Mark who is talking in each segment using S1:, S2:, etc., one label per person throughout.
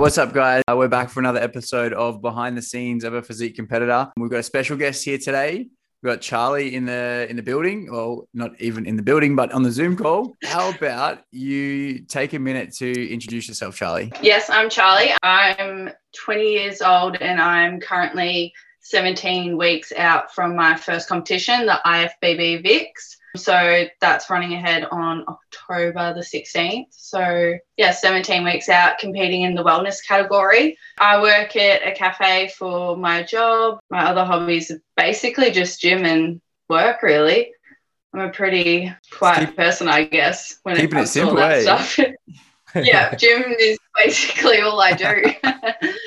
S1: What's up, guys? Uh, we're back for another episode of Behind the Scenes of a Physique Competitor. We've got a special guest here today. We've got Charlie in the in the building. Well, not even in the building, but on the Zoom call. How about you take a minute to introduce yourself, Charlie?
S2: Yes, I'm Charlie. I'm 20 years old and I'm currently 17 weeks out from my first competition, the IFBB VIX. So that's running ahead on October the 16th. So, yeah, 17 weeks out competing in the wellness category. I work at a cafe for my job. My other hobbies are basically just gym and work, really. I'm a pretty quiet Keep, person, I guess, when it comes it simple, to all that eh? stuff. yeah, gym is basically all I do.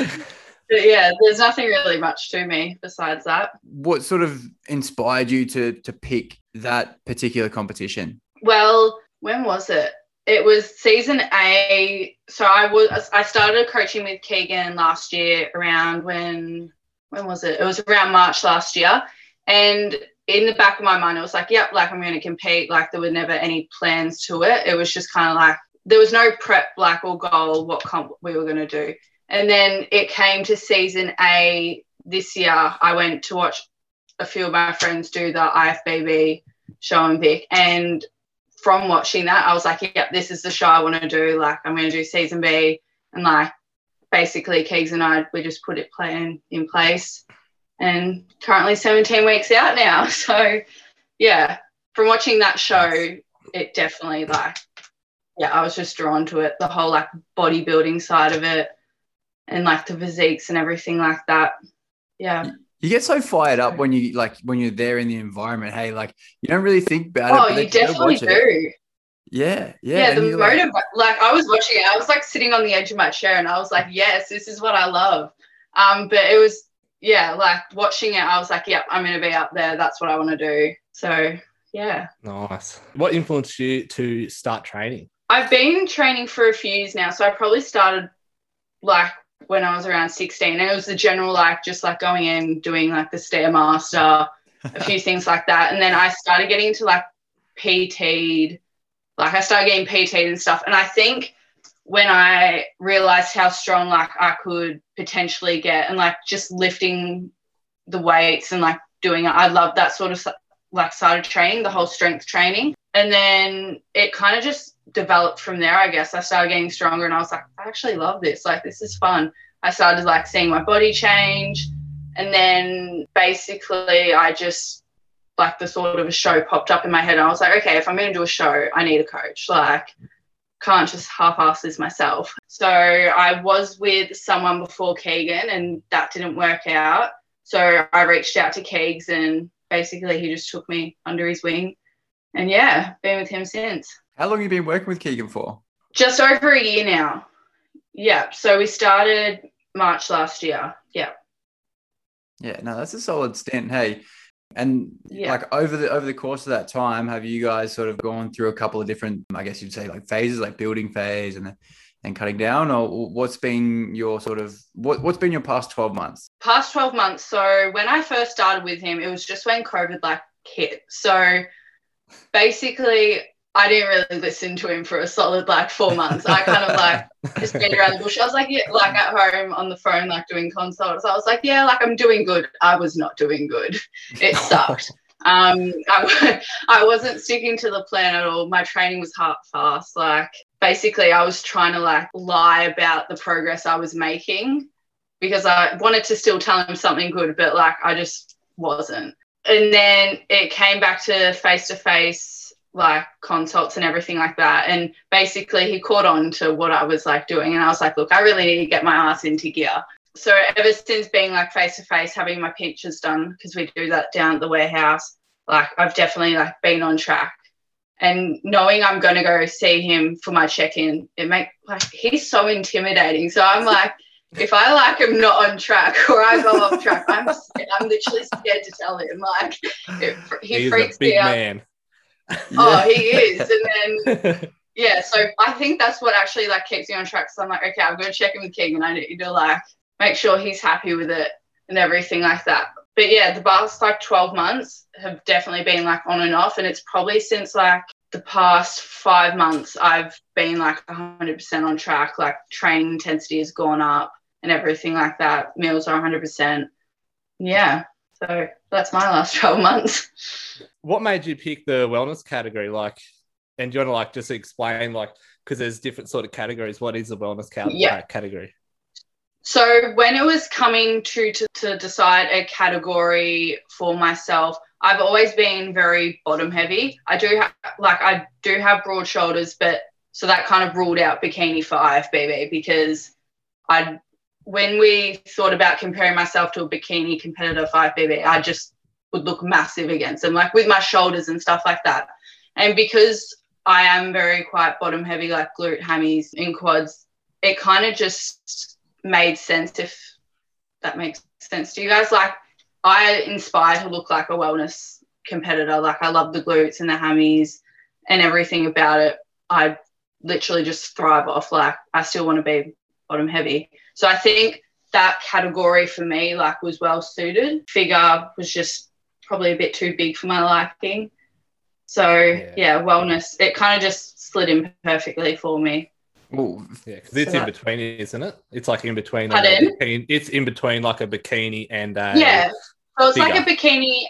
S2: but yeah, there's nothing really much to me besides that.
S1: What sort of inspired you to to pick that particular competition?
S2: Well, when was it? It was season A. So I was I started coaching with Keegan last year around when when was it? It was around March last year. And in the back of my mind, it was like, yep, like I'm going to compete. Like there were never any plans to it. It was just kind of like there was no prep, like or goal, what comp we were going to do. And then it came to season A this year. I went to watch a few of my friends do the IFBB show and Vic. And from watching that, I was like, yep, this is the show I want to do. Like, I'm going to do season B. And like, basically, Keegs and I, we just put it plan in place. And currently 17 weeks out now. So, yeah, from watching that show, it definitely like, yeah, I was just drawn to it. The whole like bodybuilding side of it and like the physiques and everything like that. Yeah.
S1: You get so fired up when you like when you're there in the environment. Hey, like you don't really think about
S2: oh, it. Oh, you definitely do.
S1: It. Yeah, yeah.
S2: Yeah, the motive. Like, like, I was watching it, I was like sitting on the edge of my chair, and I was like, yes, this is what I love. Um, but it was yeah, like watching it, I was like, yep, I'm gonna be up there. That's what I want to do. So yeah.
S3: Nice. What influenced you to start training?
S2: I've been training for a few years now, so I probably started like when I was around 16. And it was the general, like, just like going in, doing like the Stairmaster, a few things like that. And then I started getting into like PT'd, like I started getting PT'd and stuff. And I think when I realized how strong like I could potentially get and like just lifting the weights and like doing it, I love that sort of like side of training, the whole strength training. And then it kind of just developed from there, I guess. I started getting stronger and I was like, I actually love this. Like, this is fun. I started like seeing my body change. And then basically, I just like the thought of a show popped up in my head. And I was like, okay, if I'm going to do a show, I need a coach. Like, can't just half ass this myself. So I was with someone before Keegan and that didn't work out. So I reached out to Keegs and basically he just took me under his wing. And yeah, been with him since.
S1: How long have you been working with Keegan for?
S2: Just over a year now. Yeah. So we started March last year. Yeah.
S1: Yeah, no, that's a solid stint. Hey, and yeah. like over the over the course of that time, have you guys sort of gone through a couple of different, I guess you'd say, like phases, like building phase and and cutting down, or what's been your sort of what what's been your past twelve months?
S2: Past twelve months. So when I first started with him, it was just when COVID like hit. So basically, I didn't really listen to him for a solid like four months. I kind of like just beat around the bush. I was like, yeah, like at home on the phone, like doing consults. I was like, yeah, like I'm doing good. I was not doing good. It sucked. um, I, I wasn't sticking to the plan at all. My training was hard fast. Like basically, I was trying to like lie about the progress I was making because I wanted to still tell him something good, but like I just wasn't. And then it came back to face to face like consults and everything like that. And basically, he caught on to what I was like doing. And I was like, look, I really need to get my ass into gear. So, ever since being like face to face, having my pictures done, because we do that down at the warehouse, like I've definitely like been on track. And knowing I'm going to go see him for my check in, it make like he's so intimidating. So I'm like, if I like am not on track or I go off track, I'm I'm literally scared to tell him. Like it, he he's freaks me out. Man oh, he is. And then yeah, so I think that's what actually like keeps me on track. So I'm like, okay, I'm gonna check in with King and I need to like make sure he's happy with it and everything like that. But yeah, the past like 12 months have definitely been like on and off. And it's probably since like the past five months, I've been like 100% on track. Like training intensity has gone up and everything like that. Meals are 100%. Yeah. So that's my last 12 months.
S3: What made you pick the wellness category? Like, and do you want to like just explain, like, because there's different sort of categories. What is the wellness ca-
S2: Yeah.
S3: uh, category?
S2: So when it was coming to, to to decide a category for myself, I've always been very bottom heavy. I do have like I do have broad shoulders, but so that kind of ruled out bikini for IFBB because I when we thought about comparing myself to a bikini competitor for IFBB, I just would look massive against them, like with my shoulders and stuff like that. And because I am very quite bottom heavy, like glute hammies and quads, it kind of just made sense if that makes sense to you guys. Like I inspire to look like a wellness competitor. Like I love the glutes and the hammies and everything about it. I literally just thrive off. Like I still want to be bottom heavy. So I think that category for me like was well suited. Figure was just probably a bit too big for my liking. So
S3: Yeah.
S2: yeah, wellness. It kind of just slid in perfectly for me.
S1: Ooh,
S3: Yeah, because it's
S2: So
S3: in between, isn't it? It's like in between. a
S2: Pardon?
S3: bikini- It's in between like a bikini and a
S2: yeah. So it's like a bikini,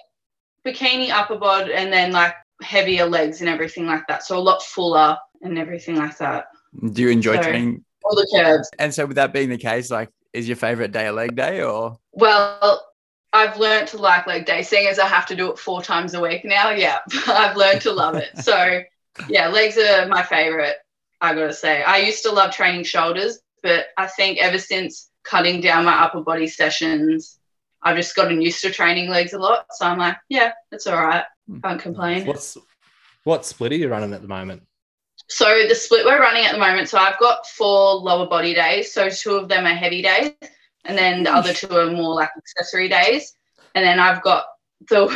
S2: bikini upper bod, and then like heavier legs and everything like that. So a lot fuller and everything like that.
S1: do you enjoy
S2: So-
S1: training?
S2: All the curves.
S1: And so, with that being the case, like, is your favorite day a leg day or?
S2: Well, I've learned to like leg day, seeing as I have to do it four times a week now. Yeah, I've learned to love it. So, yeah, legs are my favorite. I gotta say, I used to love training shoulders, but I think ever since cutting down my upper body sessions, I've just gotten used to training legs a lot. So I'm like, yeah, it's all right. Hmm. Can't complain.
S3: What's what split are you running at the moment?
S2: So the split we're running at the moment, so I've got four lower body days. So two of them are heavy days, and then the other two are more like accessory days. And then I've got the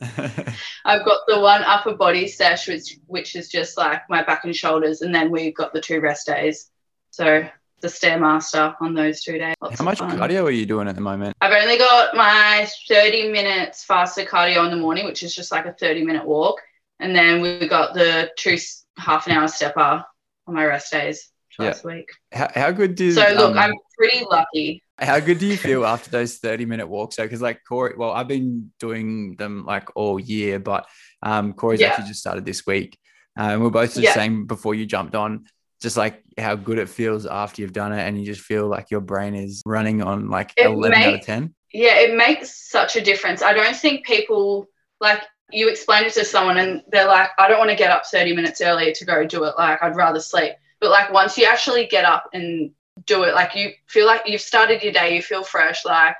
S2: I've got the one upper body sesh, which which is just like my back and shoulders, and then we've got the two rest days. So the stairmaster on those two days. Lots
S1: How much cardio are you doing at the moment?
S2: I've only got my 30 minutes fasted cardio in the morning, which is just like a 30 minute walk. And then we've got the two half an hour stepper on my rest days last week.
S1: How, how good do
S2: So look,
S1: um,
S2: I'm pretty lucky.
S1: How good do you feel after those 30 minute walks? So, because like Corey, well, I've been doing them like all year, but um, Corey's
S2: Yeah.
S1: actually just started this week. Uh, and we're both just
S2: Yeah.
S1: saying before you jumped on, just like how good it feels after you've done it. And you just feel like your brain is running on like
S2: It
S1: 11 out of 10.
S2: Yeah, it makes such a difference. I don't think people like you explain it to someone and they're like, I don't want to get up 30 minutes earlier to go do it. Like, I'd rather sleep. But like, once you actually get up and do it, like, you feel like you've started your day, you feel fresh, like,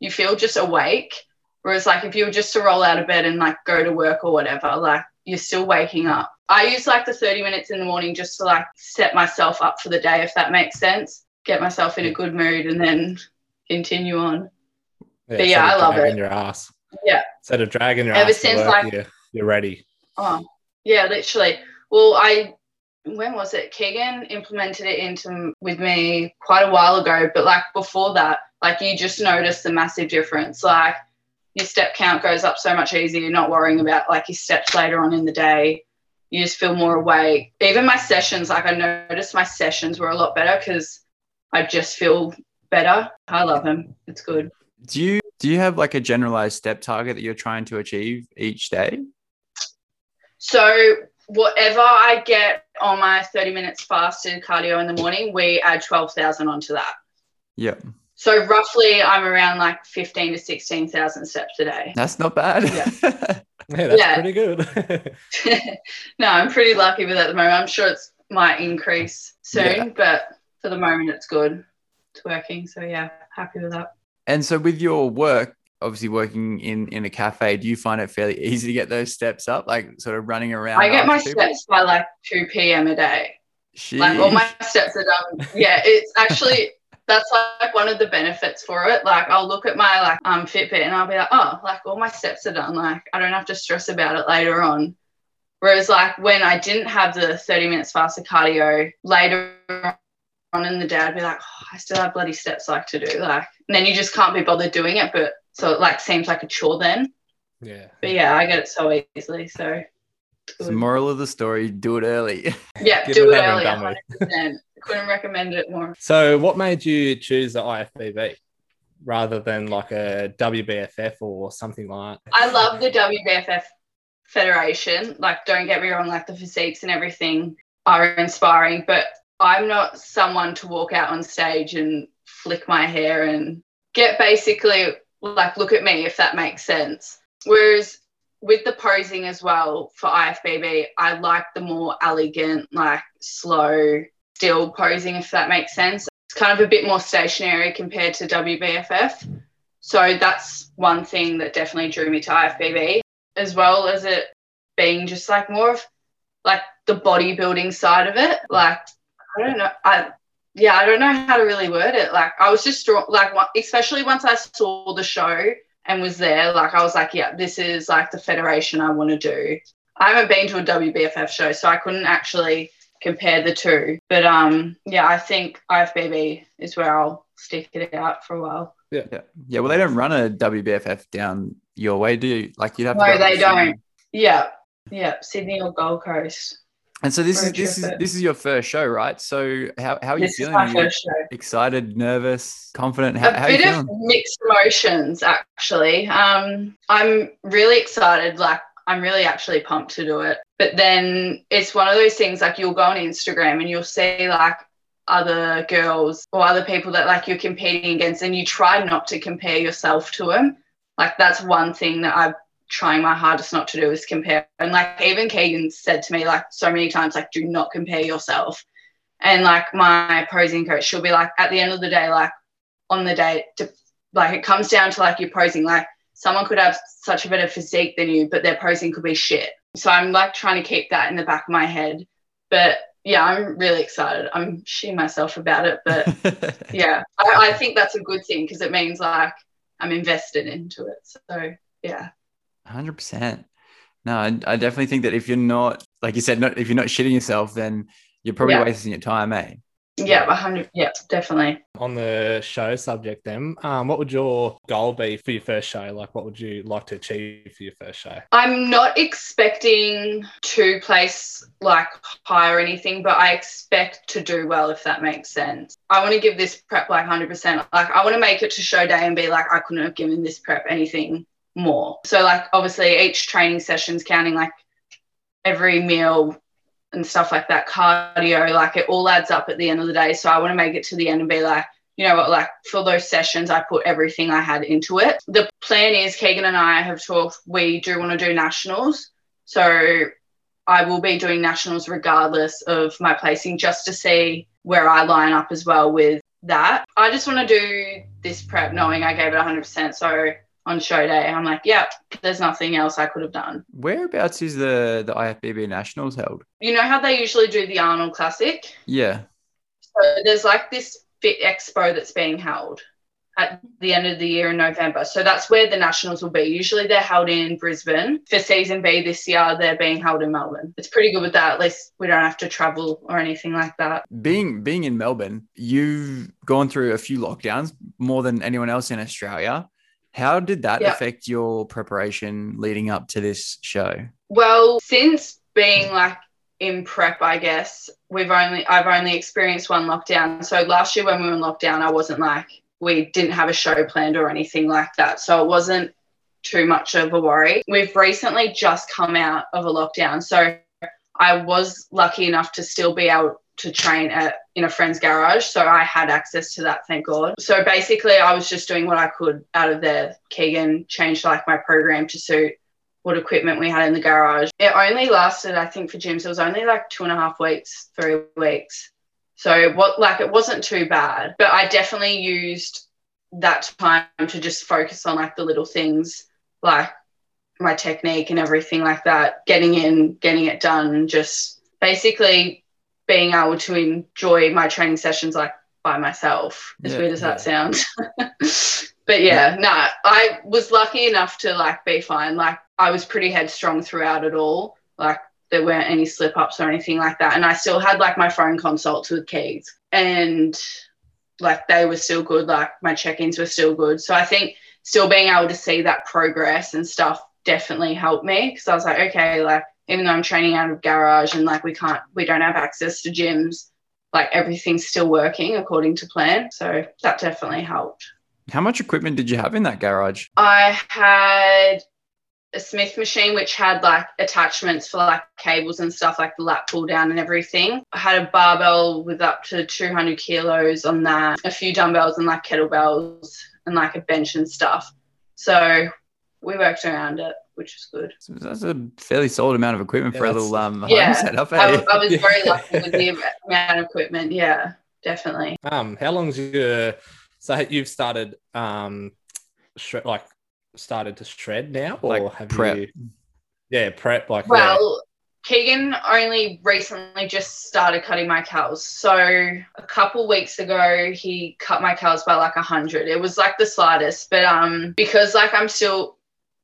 S2: you feel just awake. Whereas, like, if you were just to roll out of bed and like go to work or whatever, like, you're still waking up. I use like the 30 minutes in the morning just to like set myself up for the day, if that makes sense. Get myself in a good mood and then continue on. But yeah, I love it.
S3: Your ass.
S2: Yeah.
S3: Instead of dragging your
S2: Ever
S3: ass
S2: since,
S3: work,
S2: like-
S3: you're, you're ready.
S2: Oh, yeah, literally. Well, I when was it? Keegan implemented it into with me quite a while ago, but like before that, like you just notice the massive difference. Like your step count goes up so much easier. You're not worrying about like your steps later on in the day. You just feel more awake. Even my sessions, like I noticed my sessions were a lot better because I just feel better. I love them. It's good.
S1: Do you do you have like a generalized step target that you're trying to achieve each day?
S2: So whatever I get on my 30 minutes fasted cardio in the morning, we add 12,000 onto that.
S1: Yeah,
S2: So roughly I'm around like 15 to 16,000 steps a day.
S1: that's not bad.
S3: Yeah, that's
S2: Yeah.
S3: pretty good.
S2: no, I'm pretty lucky with it at the moment. I'm sure it's might increase soon,
S1: Yeah.
S2: but for the moment it's good. It's working. So yeah, happy with that.
S1: And so with your work, obviously working in in a cafe, do you find it fairly easy to get those steps up, like sort of running around?
S2: I get my
S1: people?
S2: steps by like 2 p.m. a day. Like all my steps are done. Yeah, it's actually that's like one of the benefits for it. Like I'll look at my like um Fitbit and I'll be like, oh, like all my steps are done. Like I don't have to stress about it later on. Whereas like when I didn't have the 30 minutes fasted cardio later on in the day, I'd be like, oh, I still have bloody steps like to do. Like and then you just can't be bothered doing it. But so it like seems like a chore then.
S3: yeah.
S2: But yeah, I get it so easily. So
S1: The moral of the story: do it early.
S2: Yeah, do it, it early. 100%. Couldn't recommend it more.
S3: So, what made you choose the IFBB rather than like a WBFF or something like?
S2: That? I love the WBFF federation. Like, don't get me wrong, like the physiques and everything are inspiring, but I'm not someone to walk out on stage and flick my hair and get basically like look at me if that makes sense. Whereas with the posing as well for IFBB, I like the more elegant, like slow, still posing, if that makes sense. It's kind of a bit more stationary compared to WBFF. So that's one thing that definitely drew me to IFBB, as well as it being just like more of like the bodybuilding side of it. Like, I don't know. I, yeah, I don't know how to really word it. Like, I was just drawn, like, especially once I saw the show and was there, like, I was like, yeah, this is like the federation I want to do. I haven't been to a WBFF show, so I couldn't actually compare the two. But um, yeah, I think IFBB is where I'll stick it out for a while.
S1: Yeah, yeah, yeah. Well, they don't run a WBFF down your way, do you? Like you'd have
S2: no, to. No, they don't. Yeah, yeah, Sydney or Gold Coast.
S1: And so this is this is this is your first show, right? So how, how are you this feeling? First show. Excited, nervous, confident? How,
S2: a how bit of mixed emotions, actually. Um, I'm really excited. Like I'm really actually pumped to do it. But then it's one of those things like you'll go on Instagram and you'll see like other girls or other people that like you're competing against, and you try not to compare yourself to them. Like that's one thing that I've trying my hardest not to do is compare. And like even Keegan said to me like so many times, like, do not compare yourself. And like my posing coach, she'll be like, at the end of the day, like on the day, to, like it comes down to like your posing. Like someone could have such a better physique than you, but their posing could be shit. So I'm like trying to keep that in the back of my head. But yeah, I'm really excited. I'm shitting myself about it, but yeah, I, I think that's a good thing because it means like I'm invested into it. So yeah.
S1: Hundred percent. No, I, I, definitely think that if you're not, like you said, not if you're not shitting yourself, then you're probably yeah. wasting your time, eh?
S2: Yeah, hundred. Yeah, definitely.
S3: On the show subject, then, um, what would your goal be for your first show? Like, what would you like to achieve for your first show?
S2: I'm not expecting to place like high or anything, but I expect to do well if that makes sense. I want to give this prep like hundred percent. Like, I want to make it to show day and be like, I couldn't have given this prep anything more. So like obviously each training session's counting like every meal and stuff like that, cardio, like it all adds up at the end of the day. So I want to make it to the end and be like, you know what, like for those sessions, I put everything I had into it. The plan is Keegan and I have talked, we do want to do nationals. So I will be doing nationals regardless of my placing just to see where I line up as well with that. I just want to do this prep knowing I gave it 100%. So on show day. I'm like, yeah, there's nothing else I could have done.
S1: Whereabouts is the the IFBB Nationals held?
S2: You know how they usually do the Arnold Classic?
S1: Yeah.
S2: So there's like this Fit Expo that's being held at the end of the year in November. So that's where the nationals will be. Usually they're held in Brisbane. For season B this year, they're being held in Melbourne. It's pretty good with that. At least we don't have to travel or anything like that.
S1: Being being in Melbourne, you've gone through a few lockdowns more than anyone else in Australia. How did that affect your preparation leading up to this show?
S2: Well, since being like in prep, I guess we've only I've only experienced one lockdown. So last year when we were in lockdown, I wasn't like we didn't have a show planned or anything like that. So it wasn't too much of a worry. We've recently just come out of a lockdown. So I was lucky enough to still be able to train at in a friend's garage so i had access to that thank god. So basically i was just doing what i could out of there keegan changed like my program to suit what equipment we had in the garage. It only lasted i think for gyms it was only like two and a half weeks three weeks. So what like it wasn't too bad but i definitely used that time to just focus on like the little things like my technique and everything like that getting in getting it done just basically being able to enjoy my training sessions like by myself, as yeah, weird as yeah. that sounds. but yeah, no, nah, I was lucky enough to like be fine. Like I was pretty headstrong throughout it all. Like there weren't any slip ups or anything like that. And I still had like my phone consults with Keegs and like they were still good. Like my check ins were still good. So I think still being able to see that progress and stuff definitely helped me because I was like, okay, like even though I'm training out of garage and like we can't, we don't have access to gyms, like everything's still working according to plan. So that definitely helped.
S1: How much equipment did you have in that garage?
S2: I had a Smith machine which had like attachments for like cables and stuff like the lat pull down and everything. I had a barbell with up to 200 kilos on that, a few dumbbells and like kettlebells and like a bench and stuff. So we worked around it, which is good.
S1: So that's a fairly solid amount of equipment
S3: Yeah,
S1: for a little um
S2: Yeah.
S1: home setup.
S2: I,
S1: eh?
S2: I was very lucky with the amount of equipment. Yeah, definitely.
S3: Um, how long's your so you've started um shred like started to shred now or
S1: Like
S3: have
S1: prep.
S3: you yeah prep like yeah.
S2: Well, Keegan only recently just started cutting my cals. So a couple weeks ago, he cut my cals by like a hundred. It was like the slightest, but um, because like I'm still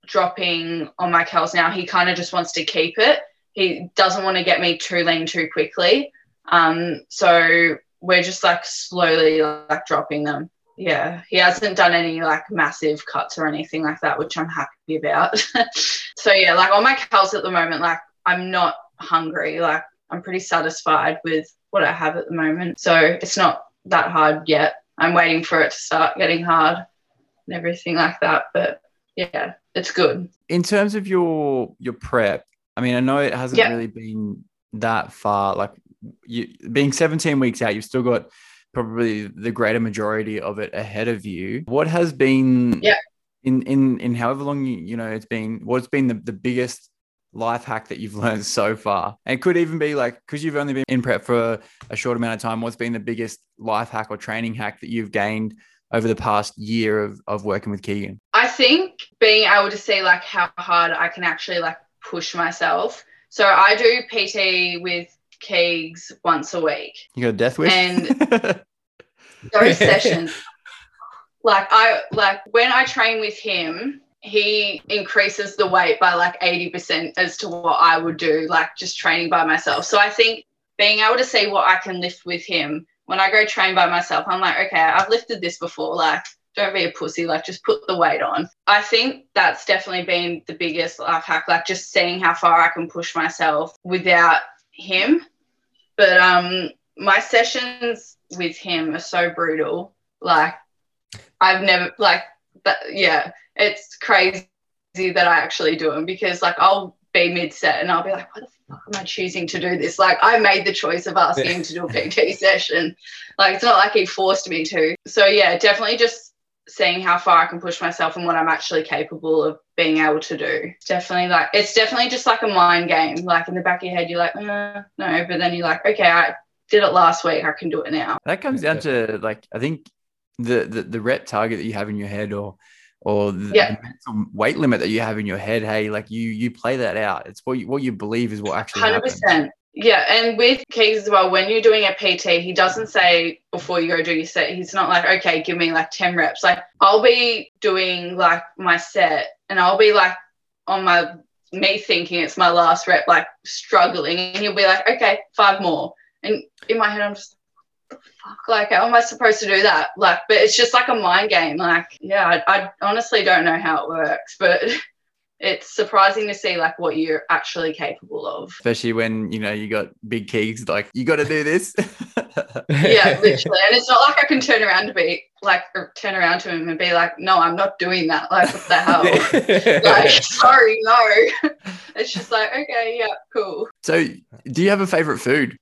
S2: dropping on my cals now, he kind of just wants to keep it. He doesn't want to get me too lean too quickly. Um, so we're just like slowly like dropping them. Yeah, he hasn't done any like massive cuts or anything like that, which I'm happy about. so yeah, like on my cals at the moment, like I'm not hungry. Like I'm pretty satisfied with what I have at the moment. So it's not that hard yet. I'm waiting for it to start getting hard and everything like that. But yeah, it's good.
S1: in terms of your your prep, I mean, I know it hasn't
S2: Yeah.
S1: really been that far. Like you being 17 weeks out, you've still got probably the greater majority of it ahead of you. What has been
S2: Yeah.
S1: in in in however long you, you know it's been what's been the, the biggest life hack that you've learned so far and could even be like because you've only been in prep for a short amount of time what's been the biggest life hack or training hack that you've gained over the past year of, of working with keegan
S2: I think being able to see like how hard I can actually like push myself. So I do PT with Keegs once a week.
S1: you got a death wish
S2: And- those sessions like i like when i train with him he increases the weight by like 80% as to what i would do like just training by myself so i think being able to see what i can lift with him when i go train by myself i'm like okay i've lifted this before like don't be a pussy like just put the weight on i think that's definitely been the biggest life hack like just seeing how far i can push myself without him but um my sessions with him are so brutal. Like I've never like that yeah, it's crazy that I actually do them because like I'll be mid set and I'll be like, what the am I choosing to do this? Like I made the choice of asking him to do a PT session. Like it's not like he forced me to. So yeah, definitely just seeing how far I can push myself and what I'm actually capable of being able to do. Definitely like it's definitely just like a mind game. Like in the back of your head, you're like, uh, no, but then you're like, okay, I did it last week. I can do it now.
S1: That comes down to like I think the, the the rep target that you have in your head or or the,
S2: Yeah.
S1: the mental weight limit that you have in your head. Hey, like you you play that out. It's what you what you believe is what actually
S2: Hundred
S1: happens.
S2: percent. Yeah, and with Keegs as well, when you're doing a PT, he doesn't say before you go do your set. He's not like, okay, give me like ten reps. Like I'll be doing like my set, and I'll be like on my me thinking it's my last rep, like struggling, and he'll be like, okay, five more. And in my head, I'm just fuck, like, how am I supposed to do that? Like, but it's just like a mind game. Like, yeah, I, I honestly don't know how it works, but it's surprising to see like what you're actually capable of.
S1: Especially when you know you got big Keegs, like you got to do this.
S2: yeah, literally. And it's not like I can turn around to be like, or turn around to him and be like, no, I'm not doing that. Like, what the hell? like, sorry, no. it's just like, okay, yeah, cool.
S1: so, do you have a favorite food?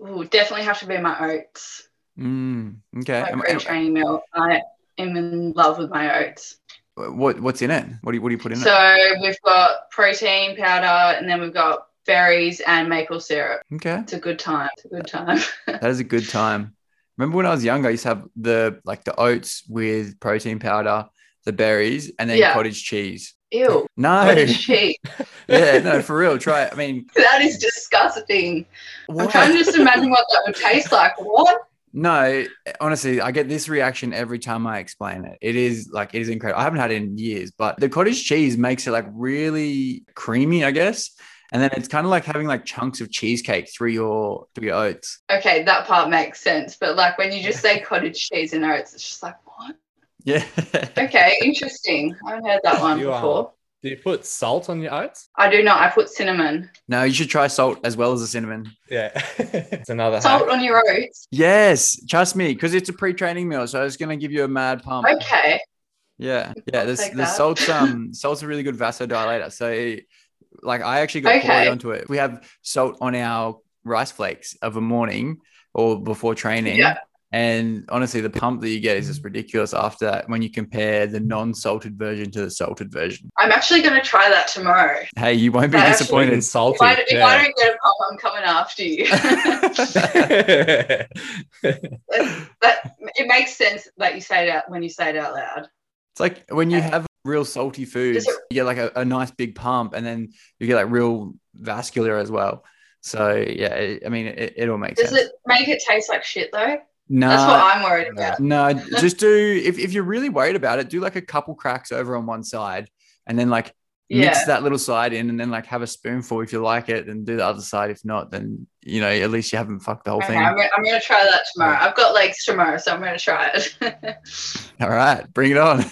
S2: Ooh, definitely have to be my oats.
S1: Mm, okay.
S2: My
S1: And-
S2: pre training meal. I am in love with my oats.
S1: what what's in it? What do you what do you put in it?
S2: So we've got protein powder and then we've got berries and maple syrup.
S1: Okay,
S2: It's a good time. It's a good time.
S1: that is a good time. Remember when I was younger, I used to have the like the oats with protein powder, the berries, and then
S2: Yeah.
S1: cottage cheese.
S2: Ew.
S1: No,
S2: cheese.
S1: yeah, no, for real. Try it. I mean,
S2: That is disgusting. I'm trying to just imagine what that would taste like. What?
S1: No, honestly, I get this reaction every time I explain it. It is like it is incredible. I haven't had it in years, but the cottage cheese makes it like really creamy, I guess. And then it's kind of like having like chunks of cheesecake through your through your oats.
S2: Okay, that part makes sense. But like when you just say cottage cheese and oats, it's just like, what?
S1: Yeah.
S2: Okay, interesting. I haven't heard that one
S3: You are-
S2: before.
S3: Do you put salt on your oats?
S2: I do not. I put cinnamon.
S1: No, you should try salt as well as the cinnamon.
S3: Yeah, it's another
S2: Salt
S3: hack.
S2: on your oats.
S1: Yes, trust me, because it's a pre-training meal, so it's gonna give you a mad pump.
S2: Okay.
S1: Yeah, yeah.
S2: I'll
S1: The,
S2: take
S1: salt's um salt's a really good vasodilator. So, it- like, I actually got Corey
S2: Okay.
S1: onto it. We have salt on our rice flakes of a morning or before training.
S2: Yeah.
S1: And honestly, the pump that you get is just mm. ridiculous after that when you compare the non-salted version to the salted version.
S2: I'm actually going to try that tomorrow.
S1: Hey, you won't be
S2: That
S3: Sweet
S1: disappointed.
S3: and salty.
S2: If I, if I don't get a pump, I'm coming after you. that it makes sense that you say it out when you say it out loud.
S1: It's like when you have real salty foods,
S2: it-
S1: you get like a, a nice big pump, and then you get like real vascular as well. So yeah, it, I mean, it, it all makes
S2: Does
S1: sense.
S2: Does it make it taste like shit though?
S1: No,
S2: That's what I'm worried about.
S1: no, just do if, if you're really worried about it, do like a couple cracks over on one side, and then like mix
S2: Yeah.
S1: that little side in, and then like have a spoonful if you like it, and do the other side if not. Then you know at least you haven't fucked the whole
S2: Okay,
S1: thing.
S2: I'm, gonna- I'm going to try that tomorrow. I've got legs tomorrow, so I'm going to try it.
S1: All right, bring it on.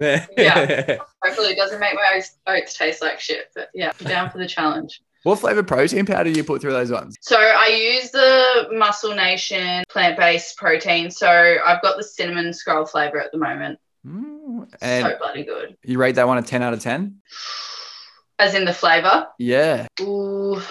S2: Yeah. Hopefully, it doesn't make my oats, oats taste like shit. But yeah, down for the challenge.
S1: What flavor protein powder do you put through those ones?
S2: So I use the Muscle Nation plant-based protein. So I've got the cinnamon scroll flavor at the moment.
S1: Mm, and
S2: so bloody good.
S1: you rate that one a ten out of ten?
S2: As in the flavor.
S1: Yeah.
S2: Ooh.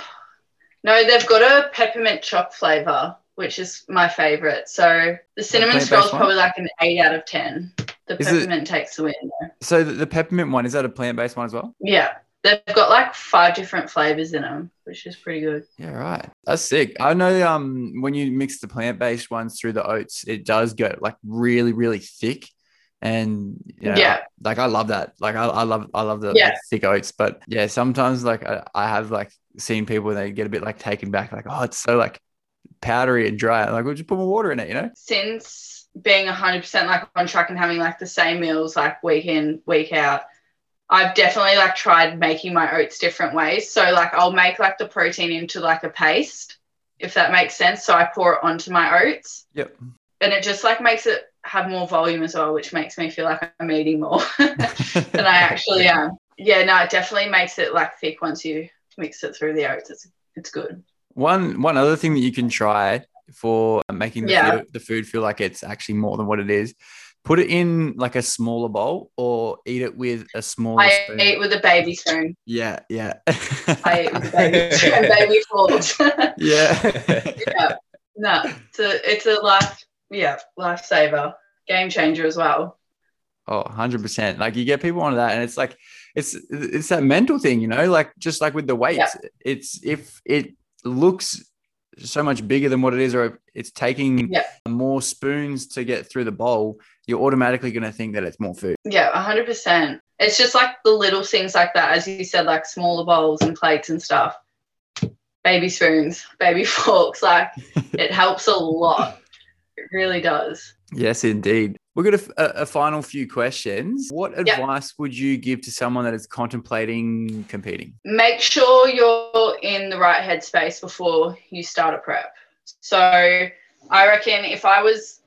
S2: No, they've got a peppermint choc flavor, which is my favorite. So the cinnamon scroll is probably like an eight out of ten. The
S1: Is it-
S2: peppermint takes the win. though.
S1: So the, the peppermint one is that a plant based one as well?
S2: Yeah, they've got like five different flavors in them, which is pretty good.
S1: Yeah, right. That's sick. I know um when you mix the plant based ones through the oats, it does go like really, really thick. And you know,
S2: Yeah.
S1: like I love that. Like I, I love I love the,
S2: Yeah.
S1: thick oats. But yeah, sometimes like I, I have like seen people they get a bit like taken back, like, oh, it's so like powdery and dry. Like, we'll just put more water in it, you know?
S2: Since being 100% like on track and having like the same meals like week in, week out, I've definitely like tried making my oats different ways. So like I'll make like the protein into like a paste, if that makes sense. So I pour it onto my oats
S1: Yep.
S2: and it just like makes it have more volume as well, which makes me feel like I'm eating more than I actually am. Yeah, no, it definitely makes it like thick once you mix it through the oats. It's it's good.
S1: One one other thing that you can try for making the,
S2: Yeah.
S1: food, the food feel like it's actually more than what it is, put it in like a smaller bowl or eat it with a smaller
S2: I
S1: spoon.
S2: eat with a baby spoon.
S1: Yeah, yeah.
S2: I eat with a baby spoon, baby forks.
S1: yeah.
S2: yeah. No, it's a it's a life yeah, lifesaver. Game changer as well.
S1: Oh, 100%. Like you get people onto that and it's like it's it's that mental thing, you know, like just like with the weights. It's if it looks so much bigger than what it is or it's taking
S2: Yeah.
S1: more spoons to get through the bowl, you're automatically going to think that it's more food.
S2: Yeah, hundred percent. It's just like the little things like that, as you said, like smaller bowls and plates and stuff. Baby spoons, baby forks, like it helps a lot. It really does.
S1: Yes, indeed. We've got a, a- a final few questions. What advice would you give to someone that is contemplating competing?
S2: make sure you're in the right headspace before you start a prep. So I reckon if I was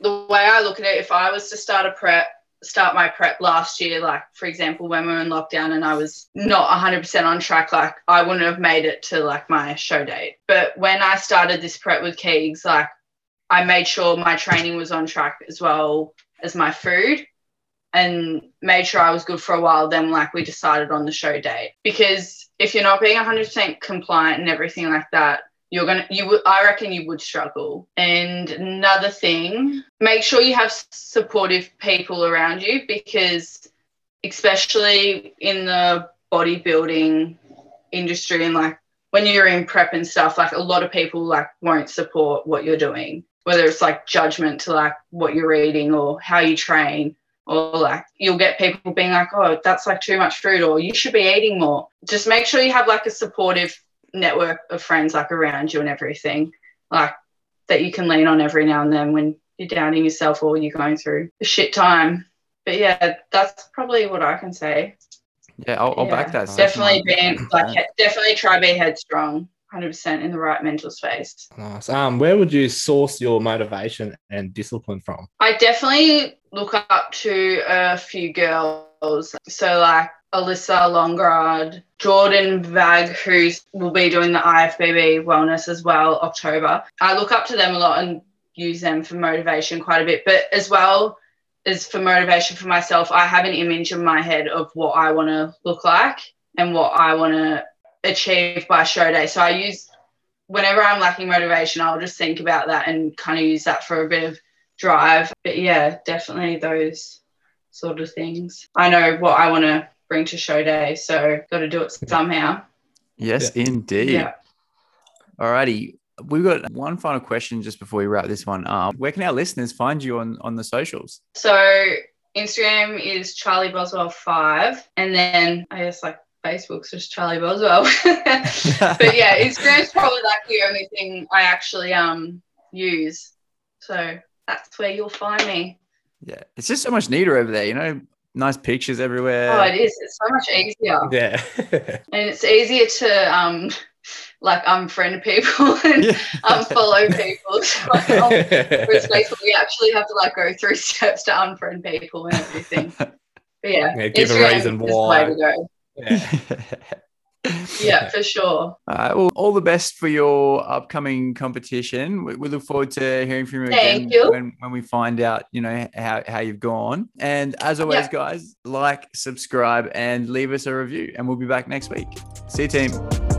S2: the way I look at it, if I was to start a prep, start my prep last year, like for example, when we were in lockdown and I was not 100% on track, like I wouldn't have made it to like my show date. But when I started this prep with Keegs, like I made sure my training was on track as well as my food and made sure I was good for a while. Then, like, we decided on the show date because if you're not being 100% compliant and everything like that, you're gonna, you would, I reckon you would struggle. And another thing, make sure you have supportive people around you because, especially in the bodybuilding industry and like when you're in prep and stuff, like a lot of people like won't support what you're doing, whether it's like judgment to like what you're eating or how you train or like you'll get people being like, oh, that's like too much food, or you should be eating more. Just make sure you have like a supportive network of friends like around you and everything, like that you can lean on every now and then when you're doubting yourself or you're going through a shit time. But yeah, that's probably what I can say.
S1: Yeah, I'll, I'll back that.
S2: Definitely being like definitely try be headstrong, hundred percent in the right mental space.
S3: Nice. Um, where would you source your motivation and discipline from?
S2: I definitely look up to a few girls. So like Alyssa Longrad, Jordan Vag, who will be doing the IFBB wellness as well, October. I look up to them a lot and use them for motivation quite a bit, but as well as for motivation for myself, I have an image in my head of what I want to look like and what I want to achieve by show day. So I use whenever I'm lacking motivation, I'll just think about that and kind of use that for a bit of drive. But yeah, definitely those sort of things. I know what I want to bring to show day, so got to do it somehow.
S1: Yes, yeah. indeed. Yeah. Alrighty. We've got one final question just before we wrap this one up. Where can our listeners find you on, on the socials?
S2: So Instagram is Charlie Boswell five, and then I guess like Facebook's just Charlie Boswell. but yeah, Instagram's probably like the only thing I actually um use. So that's where you'll find me.
S1: Yeah, it's just so much neater over there. You know, nice pictures everywhere.
S2: Oh, it is. It's so much easier.
S3: Yeah,
S2: and it's easier to um like unfriend people and yeah. unfollow people. So, um, whereas Facebook, we actually have to like go through steps to unfriend people and everything. But yeah,
S3: yeah give Instagram a reason why.
S2: Yeah. yeah, for sure. All
S1: right. Well, all the best for your upcoming competition. We, we look forward to hearing from you
S2: Thank
S1: again
S2: you.
S1: When, when we find out, you know, how, how you've gone. And as always, yeah. guys, like, subscribe, and leave us a review. And we'll be back next week. See you, team.